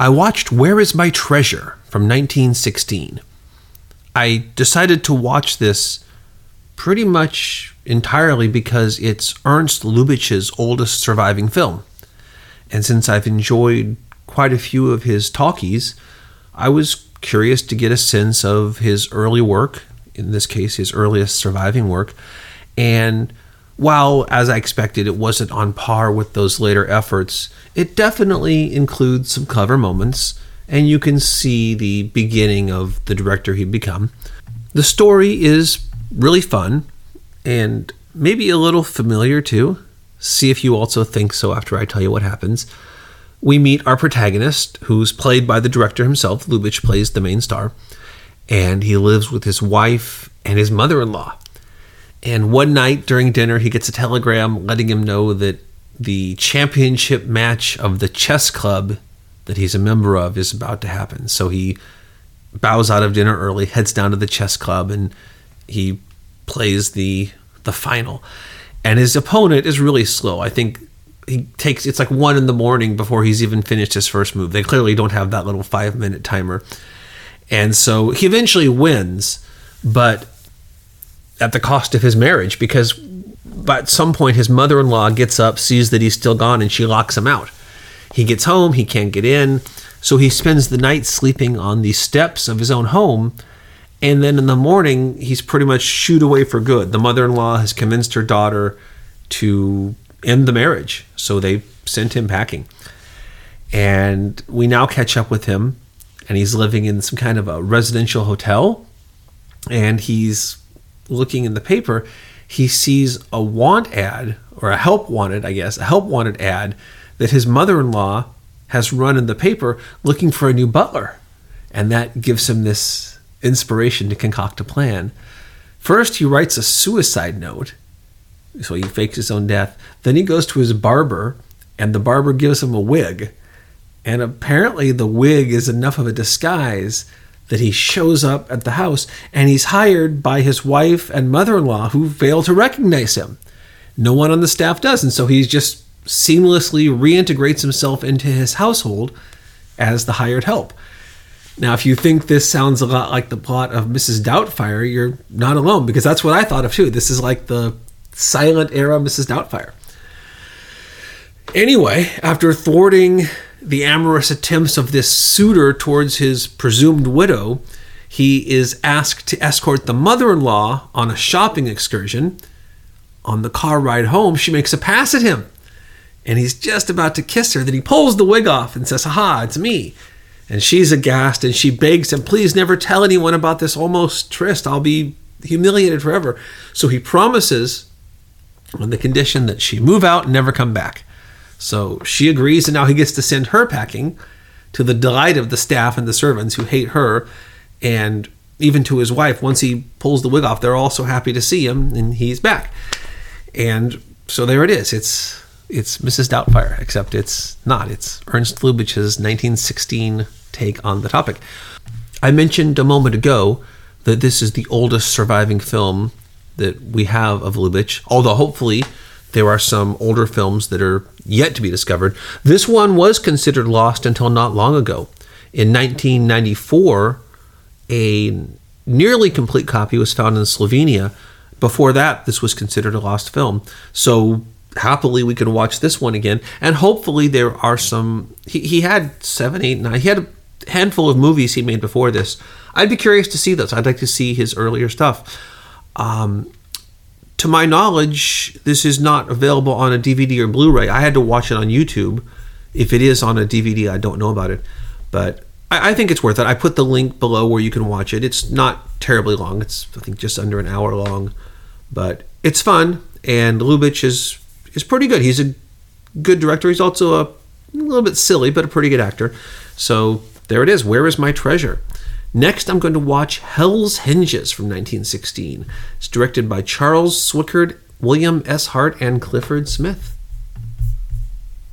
I watched Where Is My Treasure from 1916. I decided to watch this pretty much entirely because it's Ernst Lubitsch's oldest surviving film. And since I've enjoyed quite a few of his talkies, I was curious to get a sense of his early work, in this case, his earliest surviving work. And while, as I expected, it wasn't on par with those later efforts, it definitely includes some clever moments, and you can see the beginning of the director he'd become. The story is really fun and maybe a little familiar too. See if you also think so after I tell you what happens. We meet our protagonist, who's played by the director himself. Lubitsch plays the main star, and he lives with his wife and his mother in law. And one night during dinner, he gets a telegram letting him know that the championship match of the chess club that he's a member of is about to happen. So he bows out of dinner early, heads down to the chess club, and he plays the the final. And his opponent is really slow. I think he takes it's like one in the morning before he's even finished his first move. They clearly don't have that little five minute timer. And so he eventually wins, but at the cost of his marriage because but at some point his mother-in-law gets up sees that he's still gone and she locks him out. He gets home he can't get in so he spends the night sleeping on the steps of his own home and then in the morning he's pretty much shooed away for good. The mother-in-law has convinced her daughter to end the marriage so they sent him packing. And we now catch up with him and he's living in some kind of a residential hotel and he's looking in the paper, he sees a want ad or a help wanted, I guess, a help wanted ad that his mother in law has run in the paper looking for a new butler. And that gives him this inspiration to concoct a plan. First, he writes a suicide note. So he fakes his own death. Then he goes to his barber, and the barber gives him a wig. And apparently, the wig is enough of a disguise that he shows up at the house and he's hired by his wife and mother in law who fail to recognize him. No one on the staff does. And so he just seamlessly reintegrates himself into his household as the hired help. Now, if you think this sounds a lot like the plot of Mrs. Doubtfire, you're not alone because that's what I thought of too. This is like the silent era Mrs. Doubtfire. Anyway, after thwarting the amorous attempts of this suitor towards his presumed widow, he is asked to escort the mother in law on a shopping excursion. On the car ride home, she makes a pass at him. And he's just about to kiss her. Then he pulls the wig off and says, Aha, it's me. And she's aghast and she begs him, Please never tell anyone about this almost tryst. I'll be humiliated forever. So he promises on the condition that she move out and never come back. So she agrees, and now he gets to send her packing to the delight of the staff and the servants who hate her, and even to his wife. Once he pulls the wig off, they're all so happy to see him, and he's back. And so there it is. It's it's Mrs. Doubtfire, except it's not. It's Ernst Lubitsch's 1916 take on the topic. I mentioned a moment ago that this is the oldest surviving film that we have of Lubitsch, although hopefully there are some older films that are yet to be discovered. This one was considered lost until not long ago. In 1994, a nearly complete copy was found in Slovenia. Before that, this was considered a lost film. So happily, we can watch this one again. And hopefully, there are some. He, he had seven, eight, nine. He had a handful of movies he made before this. I'd be curious to see those. I'd like to see his earlier stuff. Um, to my knowledge, this is not available on a DVD or Blu-ray. I had to watch it on YouTube. If it is on a DVD, I don't know about it, but I, I, think it's worth it. I put the link below where you can watch it. It's not terribly long. It's I think just under an hour long, but it's fun. And Lubitsch is is pretty good. He's a good director. He's also a, a little bit silly, but a pretty good actor. So there it is. Where is my treasure? Next, I'm going to watch Hell's Hinges from 1916. It's directed by Charles Swickard, William S. Hart, and Clifford Smith.